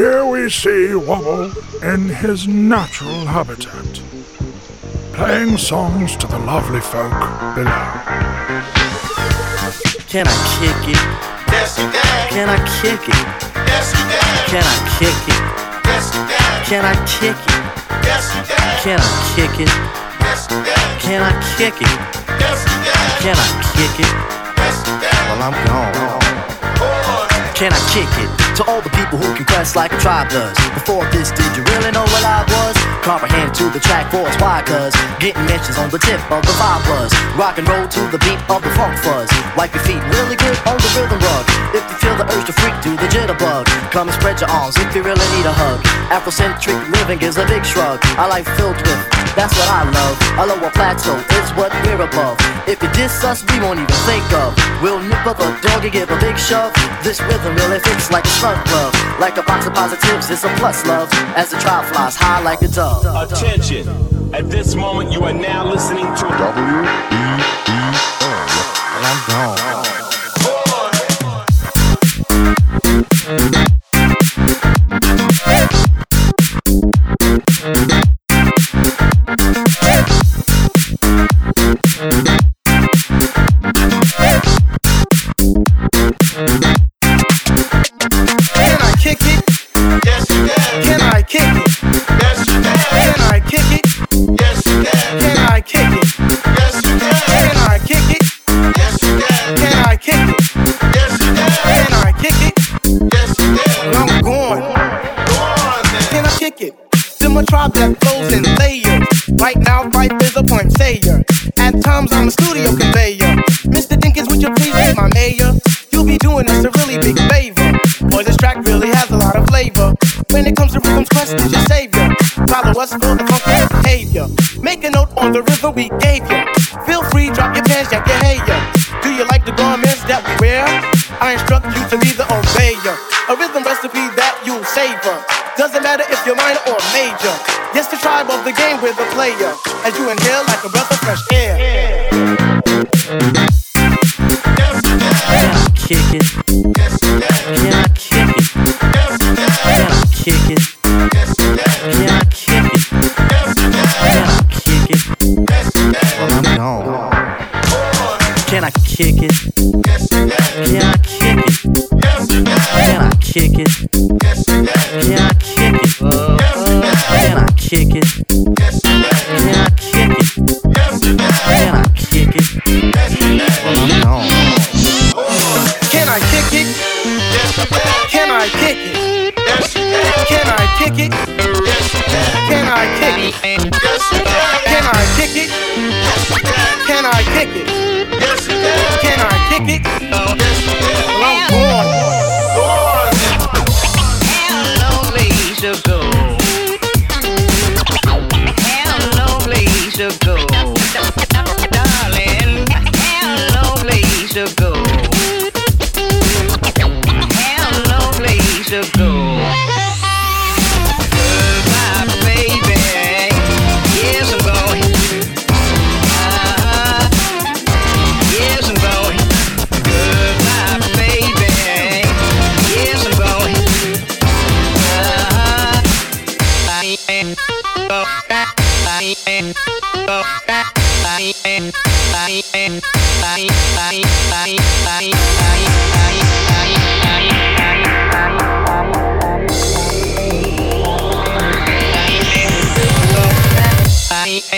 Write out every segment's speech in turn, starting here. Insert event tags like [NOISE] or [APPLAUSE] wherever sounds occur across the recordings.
Here we see Wobble in his natural habitat, playing songs to the lovely folk below. Can I kick it? Yes, you can. Can I kick it? Yes, you can. Can I kick it? Yes, you can. Can I kick it? Yes, you can. Can I kick it? Yes, you can. Can I kick it? Yes, you can. Can I kick it? Yes, you can. Well, I'm gone. Can I kick it to all the people who can quest like a tribe does? Before this, did you really know what I was? Comprehend to the track force, why? Cause getting mentions on the tip of the vibe buzz. Rock and roll to the beat of the funk fuzz. Wipe your feet really good on the rhythm rug. If you feel the urge to freak, do the jitterbug. Come and spread your arms if you really need a hug. Afrocentric living is a big shrug. I like filled with, that's what I love. A lower plateau is what we're above. If you diss us, we won't even think of. We'll nip up a dog and give a big shove. This rhythm really fits like a slug glove. Like a box of positives, it's a plus love. As the trial flies high like a dove. Attention! At this moment, you are now listening to Well, I'm gone. A rhythm recipe that you'll savor. Doesn't matter if you're minor or major. Yes, the tribe of the game, we're the player. As you inhale like a breath of fresh air. Darling.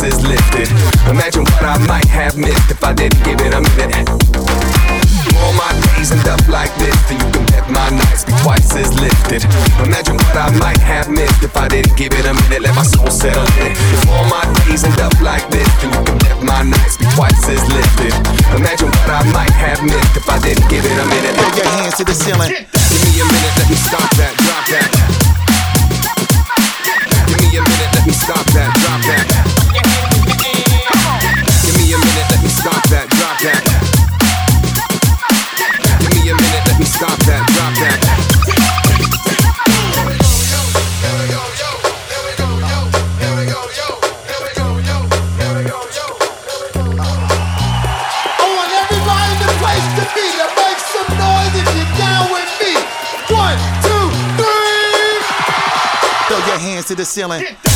Twice as lifted. Imagine what I might have missed if I didn't give it a minute. All my days end up like this, then you can bet my nights be twice as lifted. Imagine what I might have missed if I didn't give it a minute, let my soul settle in. If all my days end up like this, then you can bet my nights be twice as lifted. Imagine what I might have missed if I didn't give it a minute. Throw your hands to the ceiling. Give me a minute, let me stop Excelent.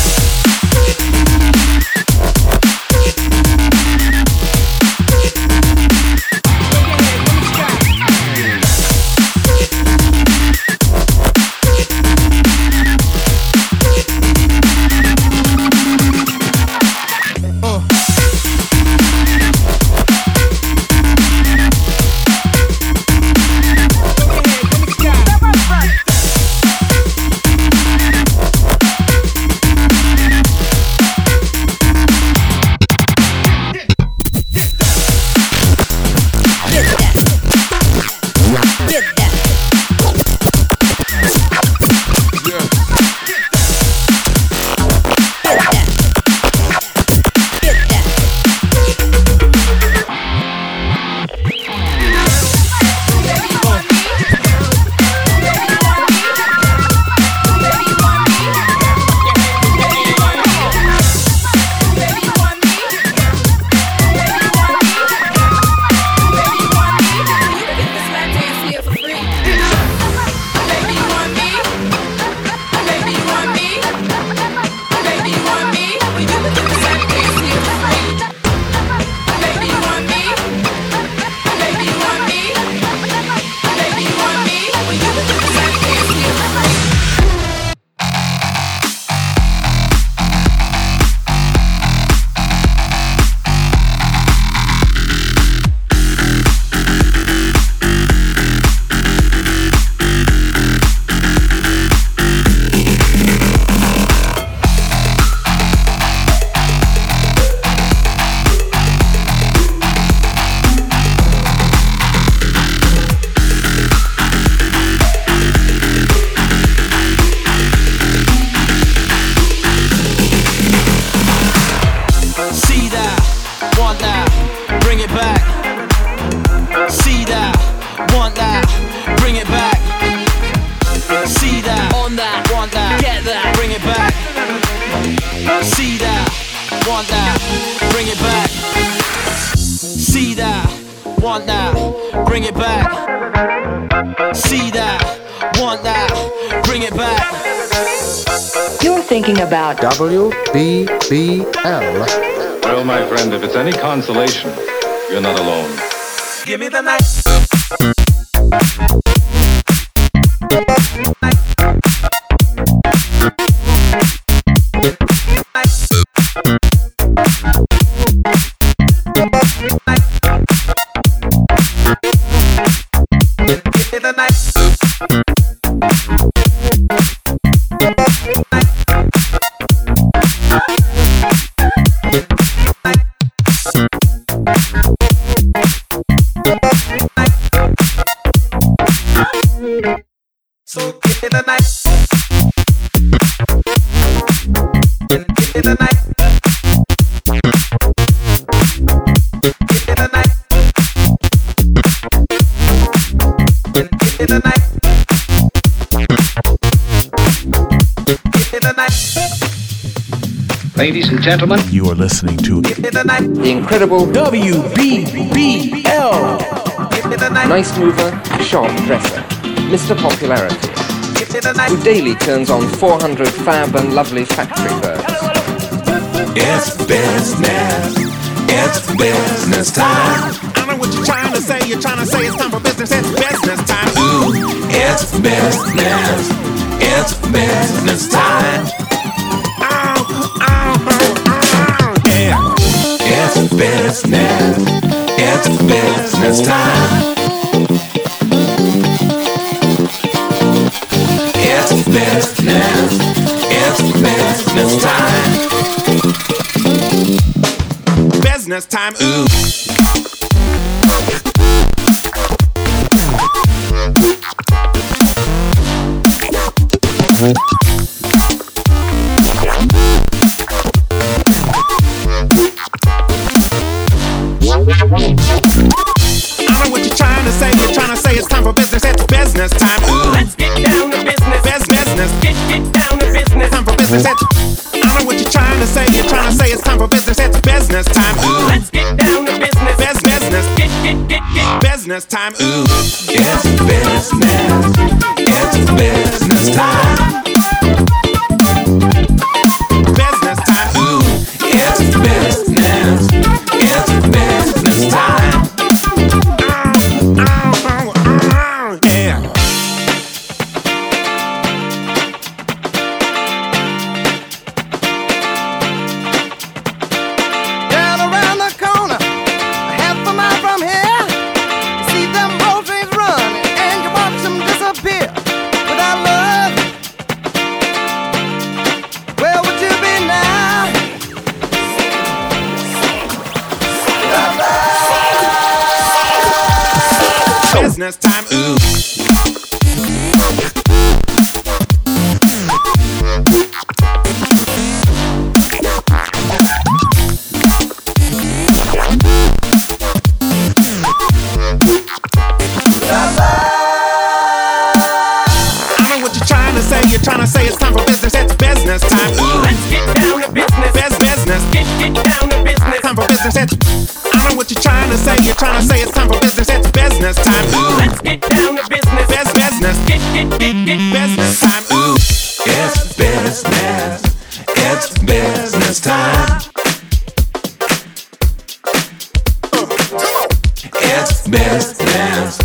About WBBL. Well, my friend, if it's any consolation, you're not alone. Give me the night. So give me the night. The. Ladies and gentlemen, You are listening to Give me the night. the incredible WBBL. Give me the night. nice mover, sharp dresser, Mr. Popularity, Give me the night. who daily turns on 400 fab and lovely factory birds. It's business. It's business time. I know what you're trying to say. You're trying to say it's time for business. It's business time. Ooh, it's business. It's business time. Oh, oh, oh, ow, ow, ow, ow. Yeah. It's business. It's business time. Business. It's business time. Business time. Ooh. I know business. Get get down to business. Time for business. It's. I know what you're trying to say. You're trying to say it's time for business. It's business time. Ooh. Let's get down to business. Biz business. Get get get get. Business time. Ooh, it's business. It's business time. Trying to say. You're trying to say it's time for business. It's business time. Ooh. Let's get down to business. Biz business. Get get down to business. Time for business. It's. I know what you're trying to say. You're trying to say it's time for business. It's business time. Ooh. Let's get down to business. Biz business. Get get get get. Business time. Ooh, it's business. It's business time. It's business.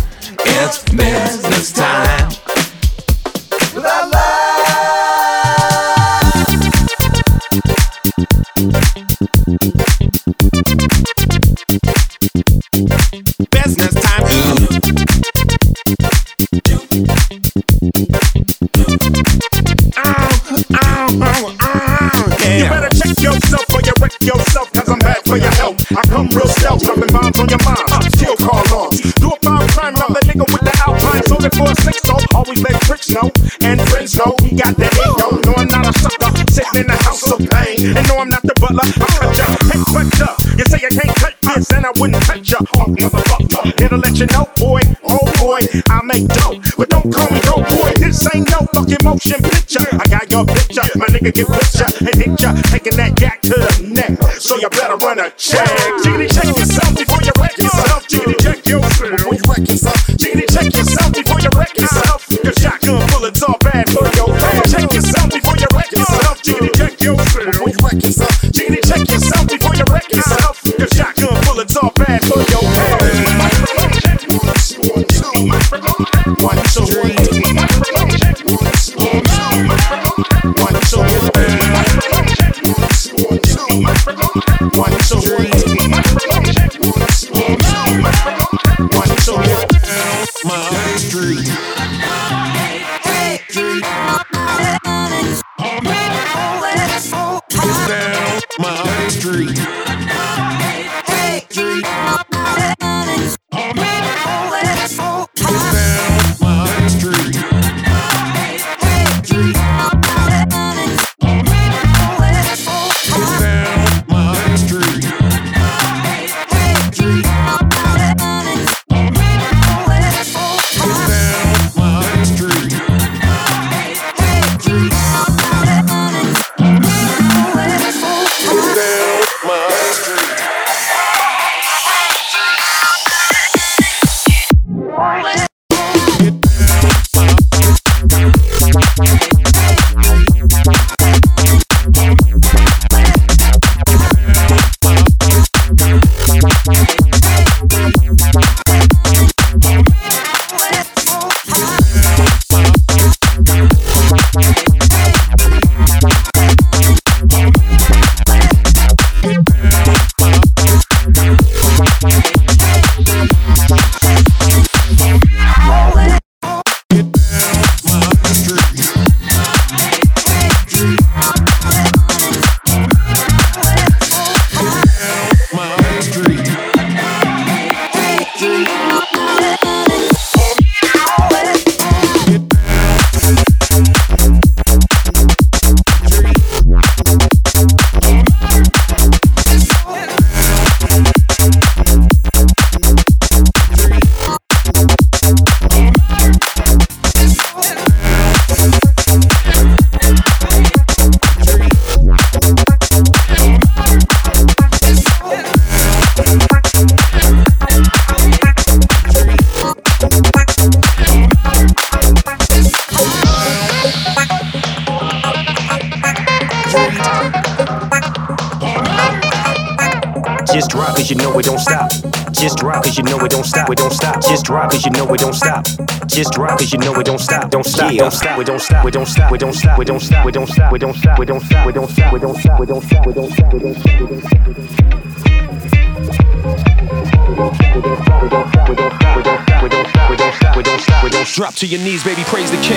Business time. Ow, ow. You better check yourself or you wreck yourself, cause I'm bad for your health. I come real stealth, dropping bombs on your mind. Still call. Do a crime, I'm nigga with the it for a six, so always let tricks know. And friends he got the ego. No, I'm not a in the house of pain. And no, I'm not the butler, I cut ya. Hey, cut. You say you can't cut this, and I wouldn't cut ya. Punk motherfucker. It'll let you know, boy. Oh boy, I make dough. But don't call me dope boy. This ain't no fucking motion picture. I got your picture. My nigga get with ya and hit ya. Taking that jack to the neck. So you better run a check. Jiggity check yourself know it don't stop, We don't stop. Just drop cause you know it don't stop. Just drop cause you know it don't stop, don't stop, don't stop, we don't stop, we don't stop, we don't stop, we don't stop, we don't stop, we don't stop, we don't stop, we don't stop, we don't stop, we don't stop, we don't stop, we don't stop, we don't stop, we don't stop. Drop to your knees, baby, praise the king.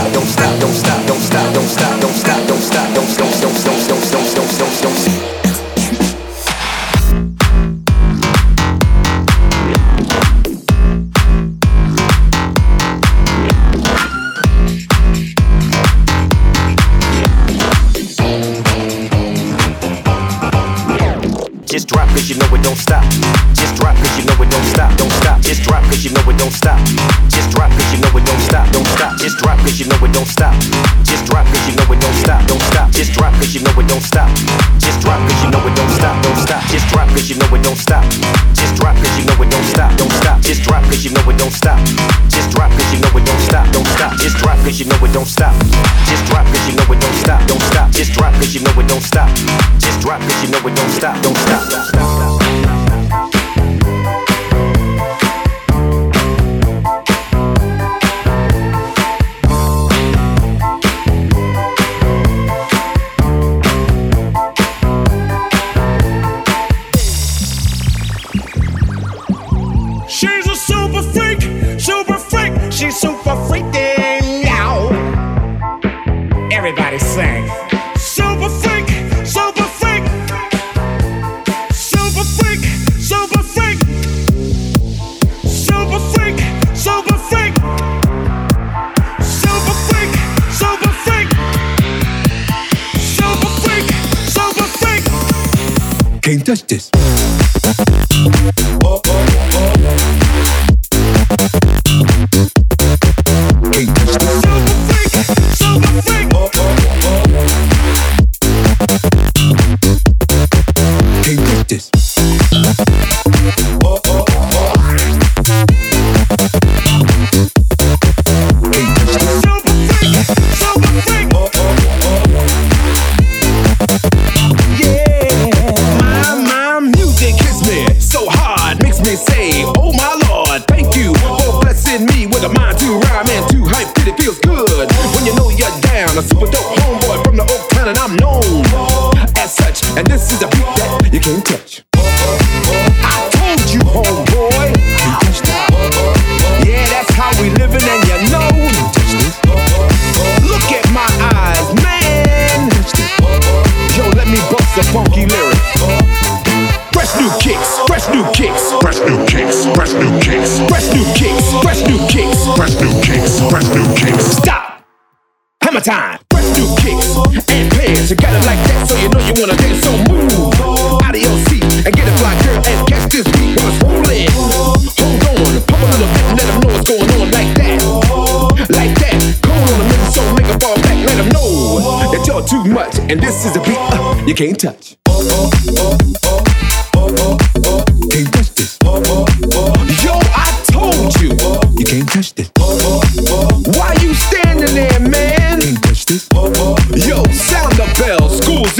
justice. summertime. Fresh new kicks and players. You got it like that, so you know you wanna dance. So move out of your seat and get a fly girl and catch this beat. What's rolling? Hold on, pump a little bit and let them know what's going on like that. Like that. Cold on a minute, so make them fall back. Let them know that you're too much. And this is a beat uh, you can't touch. Can't touch this. Yo, I told you, you can't touch this.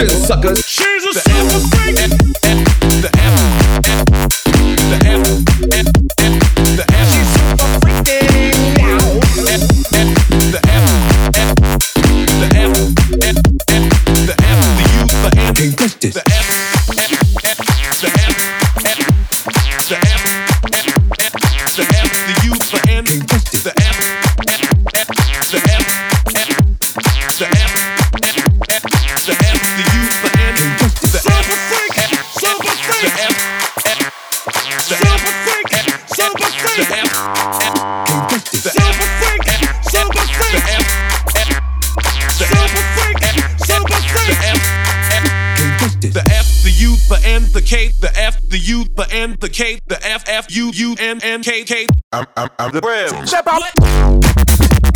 Suckers. N, the K, the F, the U, the N, the K, the F, F, U, U, N, N, K, K. I'm, I'm, I'm the Brim. Step out.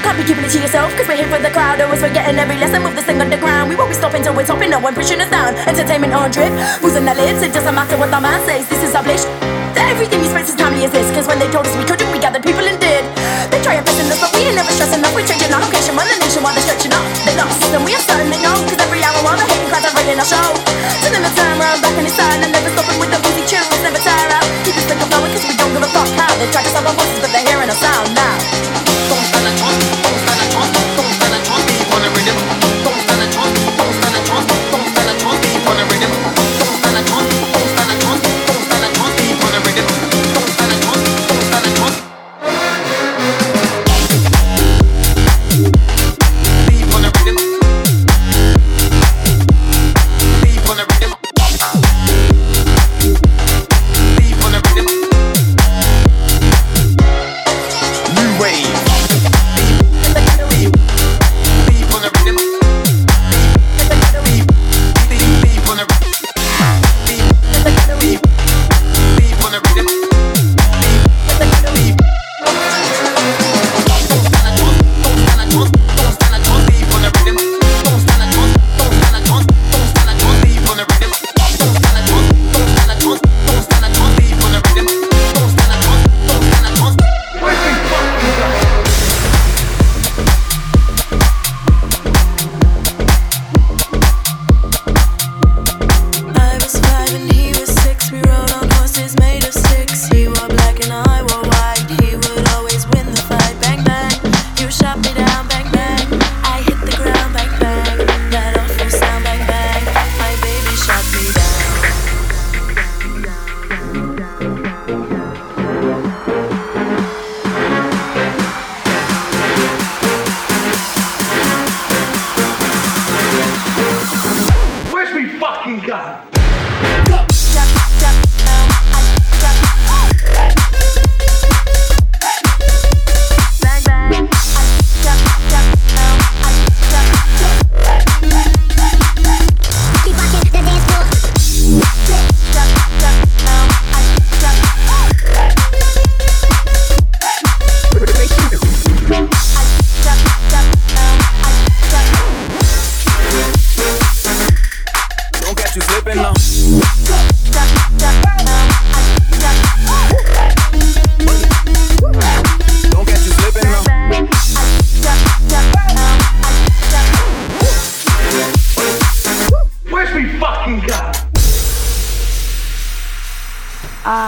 Can't be keeping it to yourself Cause we're here for the crowd, always we're getting every lesson Move this thing underground, we won't be stopping till we're topping No one pushing us down, entertainment on drip Who's on the lids, it doesn't matter what the man says. This is our place, everything we spent as timely as this Cause when they told us we couldn't, we gathered people and did. They try and us, but we ain't never stressing enough. We're changing our location, run the nation while they're stretching up. They lost, and we are starting to know Cause every running our show. Then the turn round back on his side And never stopping with the boozy tunes, never tire out. Keep this thing flowing cause we don't give a fuck how They try to stop our voices, but they're hearing our sound now. New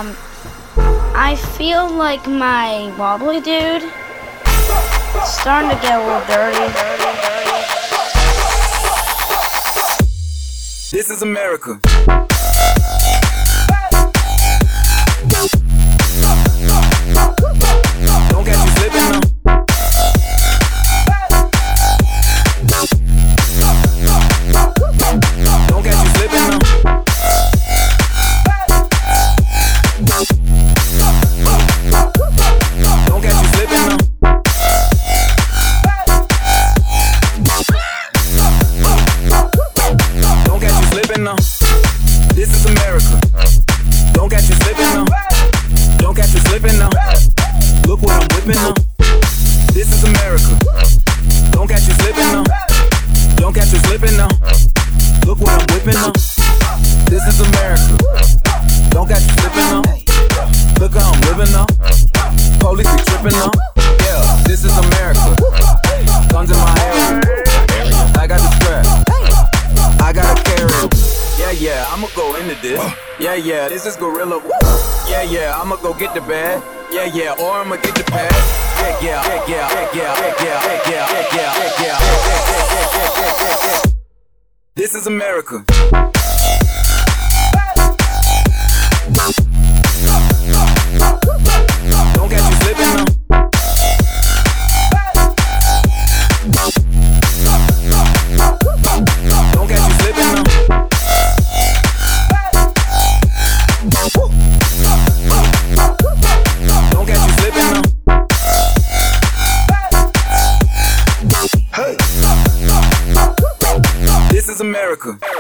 Um, I feel like my wobbly dude is starting to get a little dirty. This is America. Yeah, yeah, this is gorilla. Yeah, yeah, I'ma go get the bag. Yeah, yeah, or I'ma get the pad. Yeah, yeah, yeah, yeah, yeah, yeah, yeah, yeah, yeah, yeah, yeah, yeah, yeah, yeah. This is America. Don't America.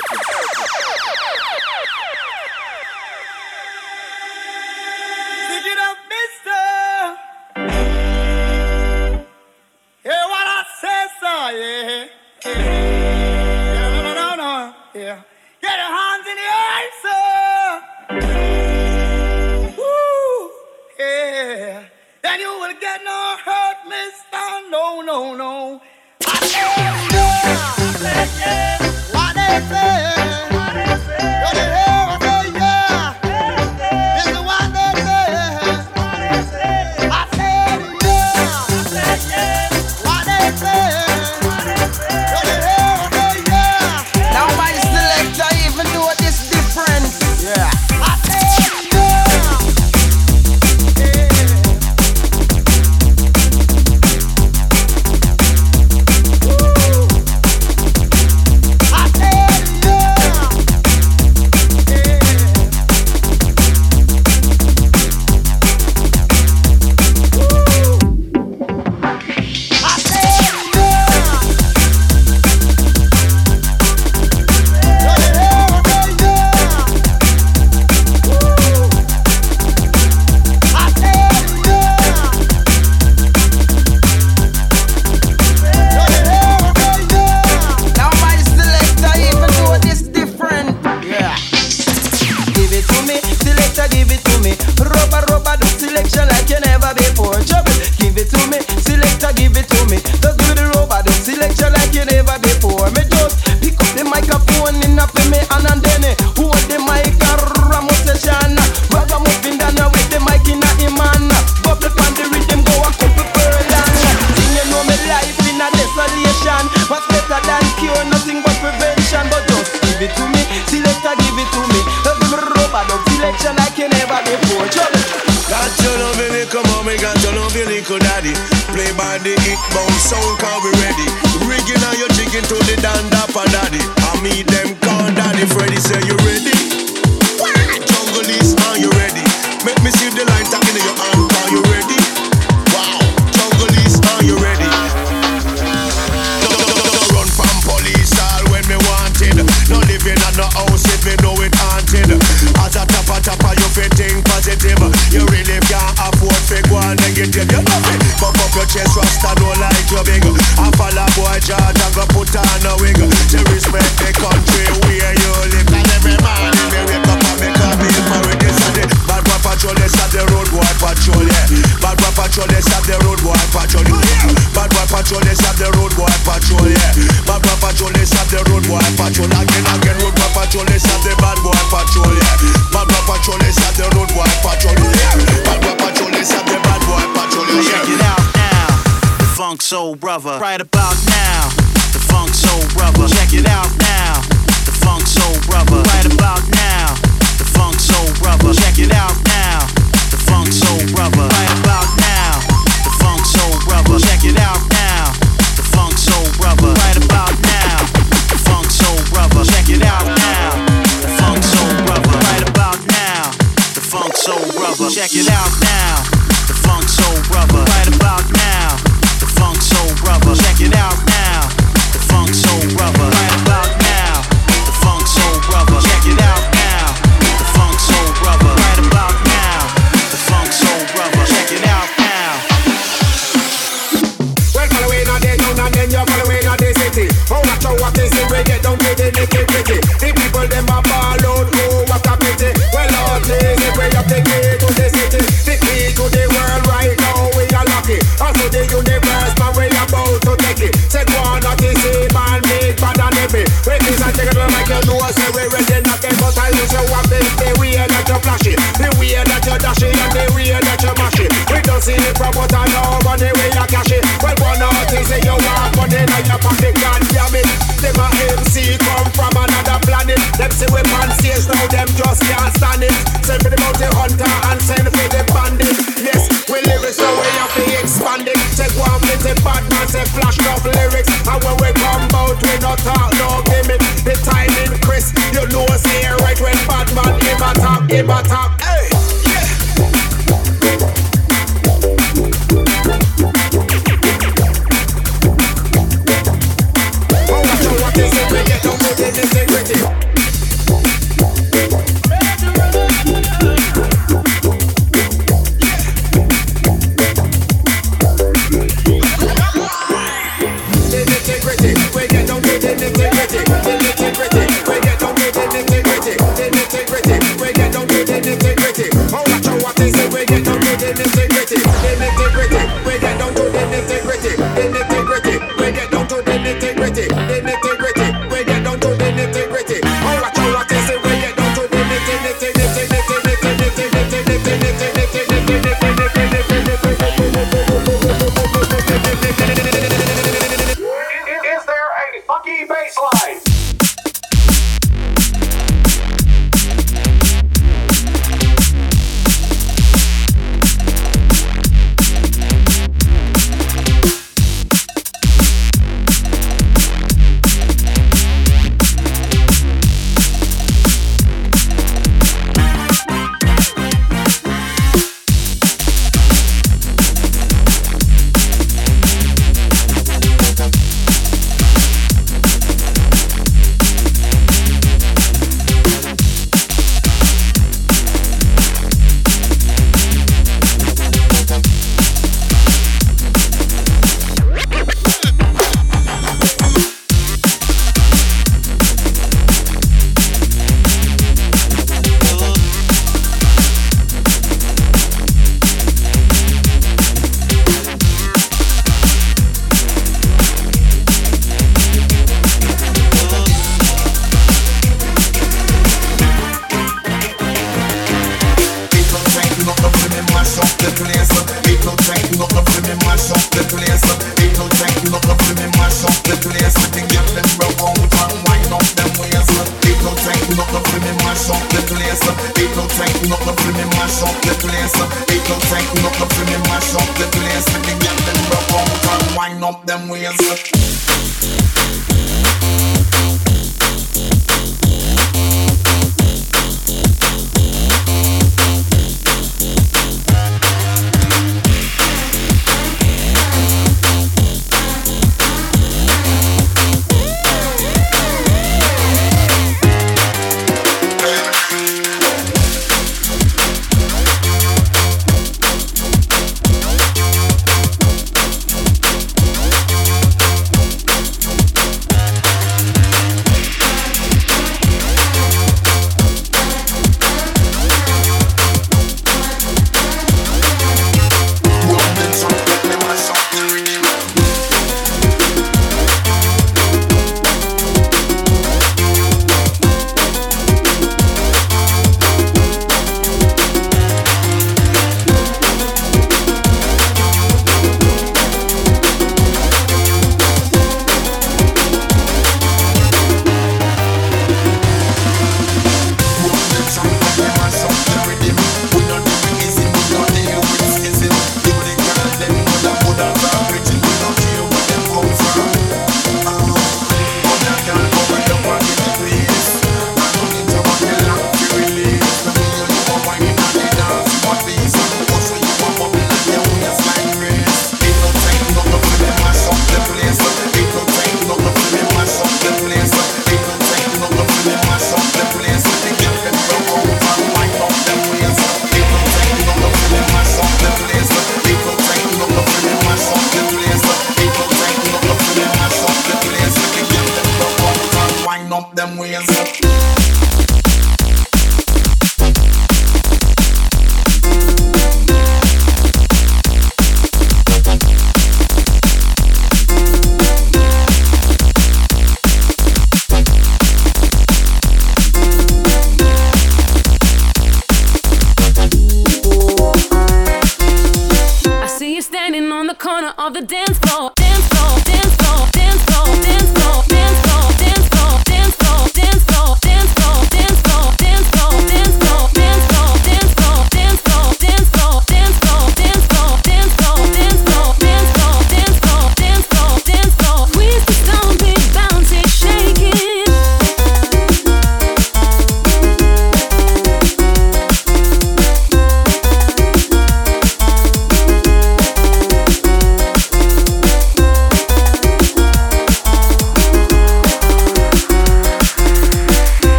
body. Play by the it bounce sound, cause we ready. Check it out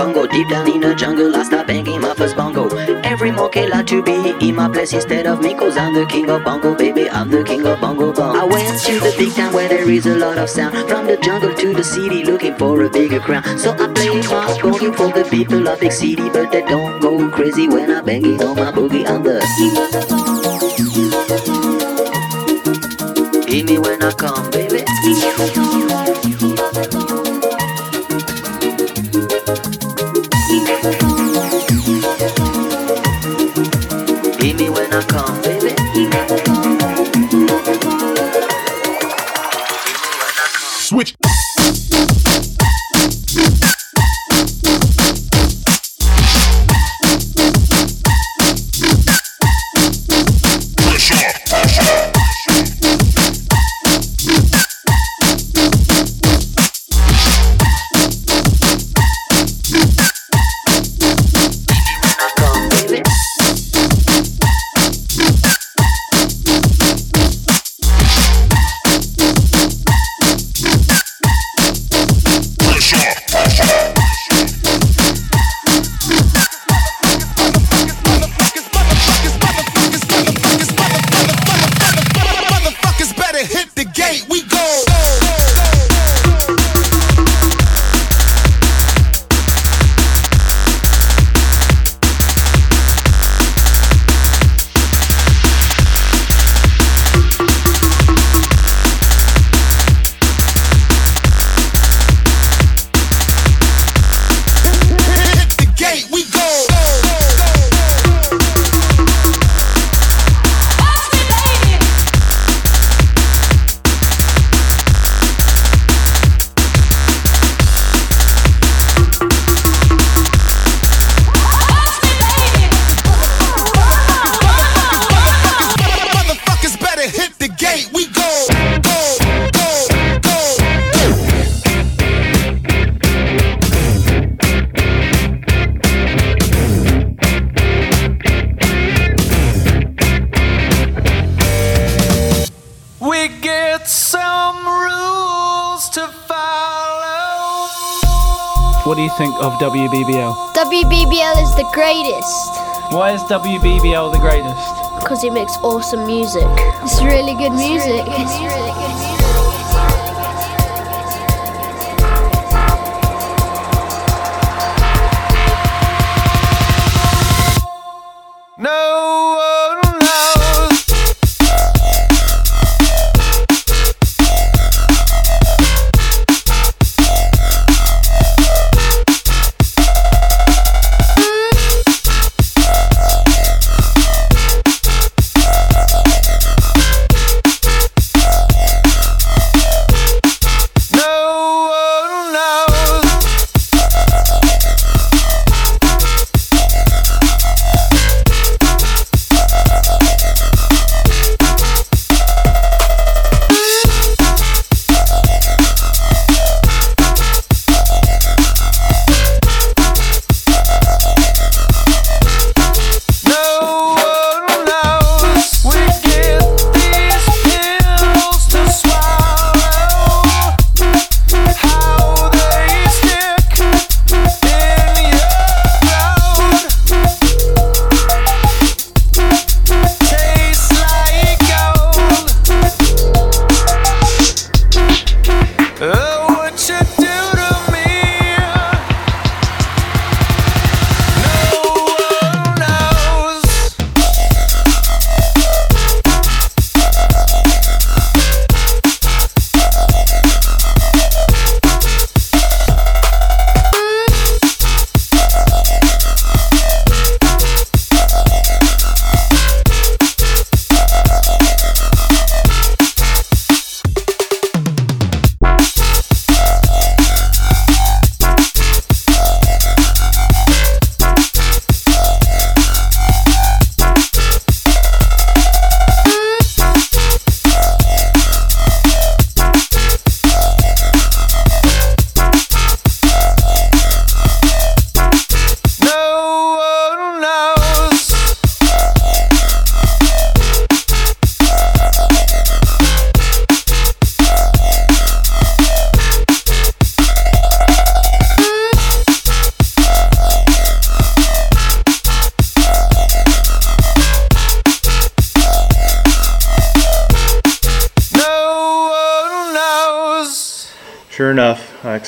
Congo. Deep down in the jungle, I start banging my first bongo. Every monkey like to be in my place instead of me, cause I'm the king of bongo, baby. I'm the king of bongo bong. I went to the big town where there is a lot of sound. From the jungle to the city, looking for a bigger crown. So I play my bongo for the people of big city, but they don't go crazy when I bang it on my boogie. I'm the Hear me when I come, baby. I come, WBBL the greatest? because he makes awesome music. It's really good music. No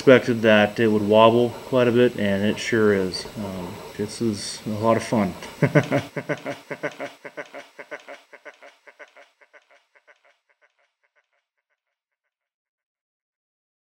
expected that it would wobble quite a bit, and it sure is. Um, this is a lot of fun. [LAUGHS]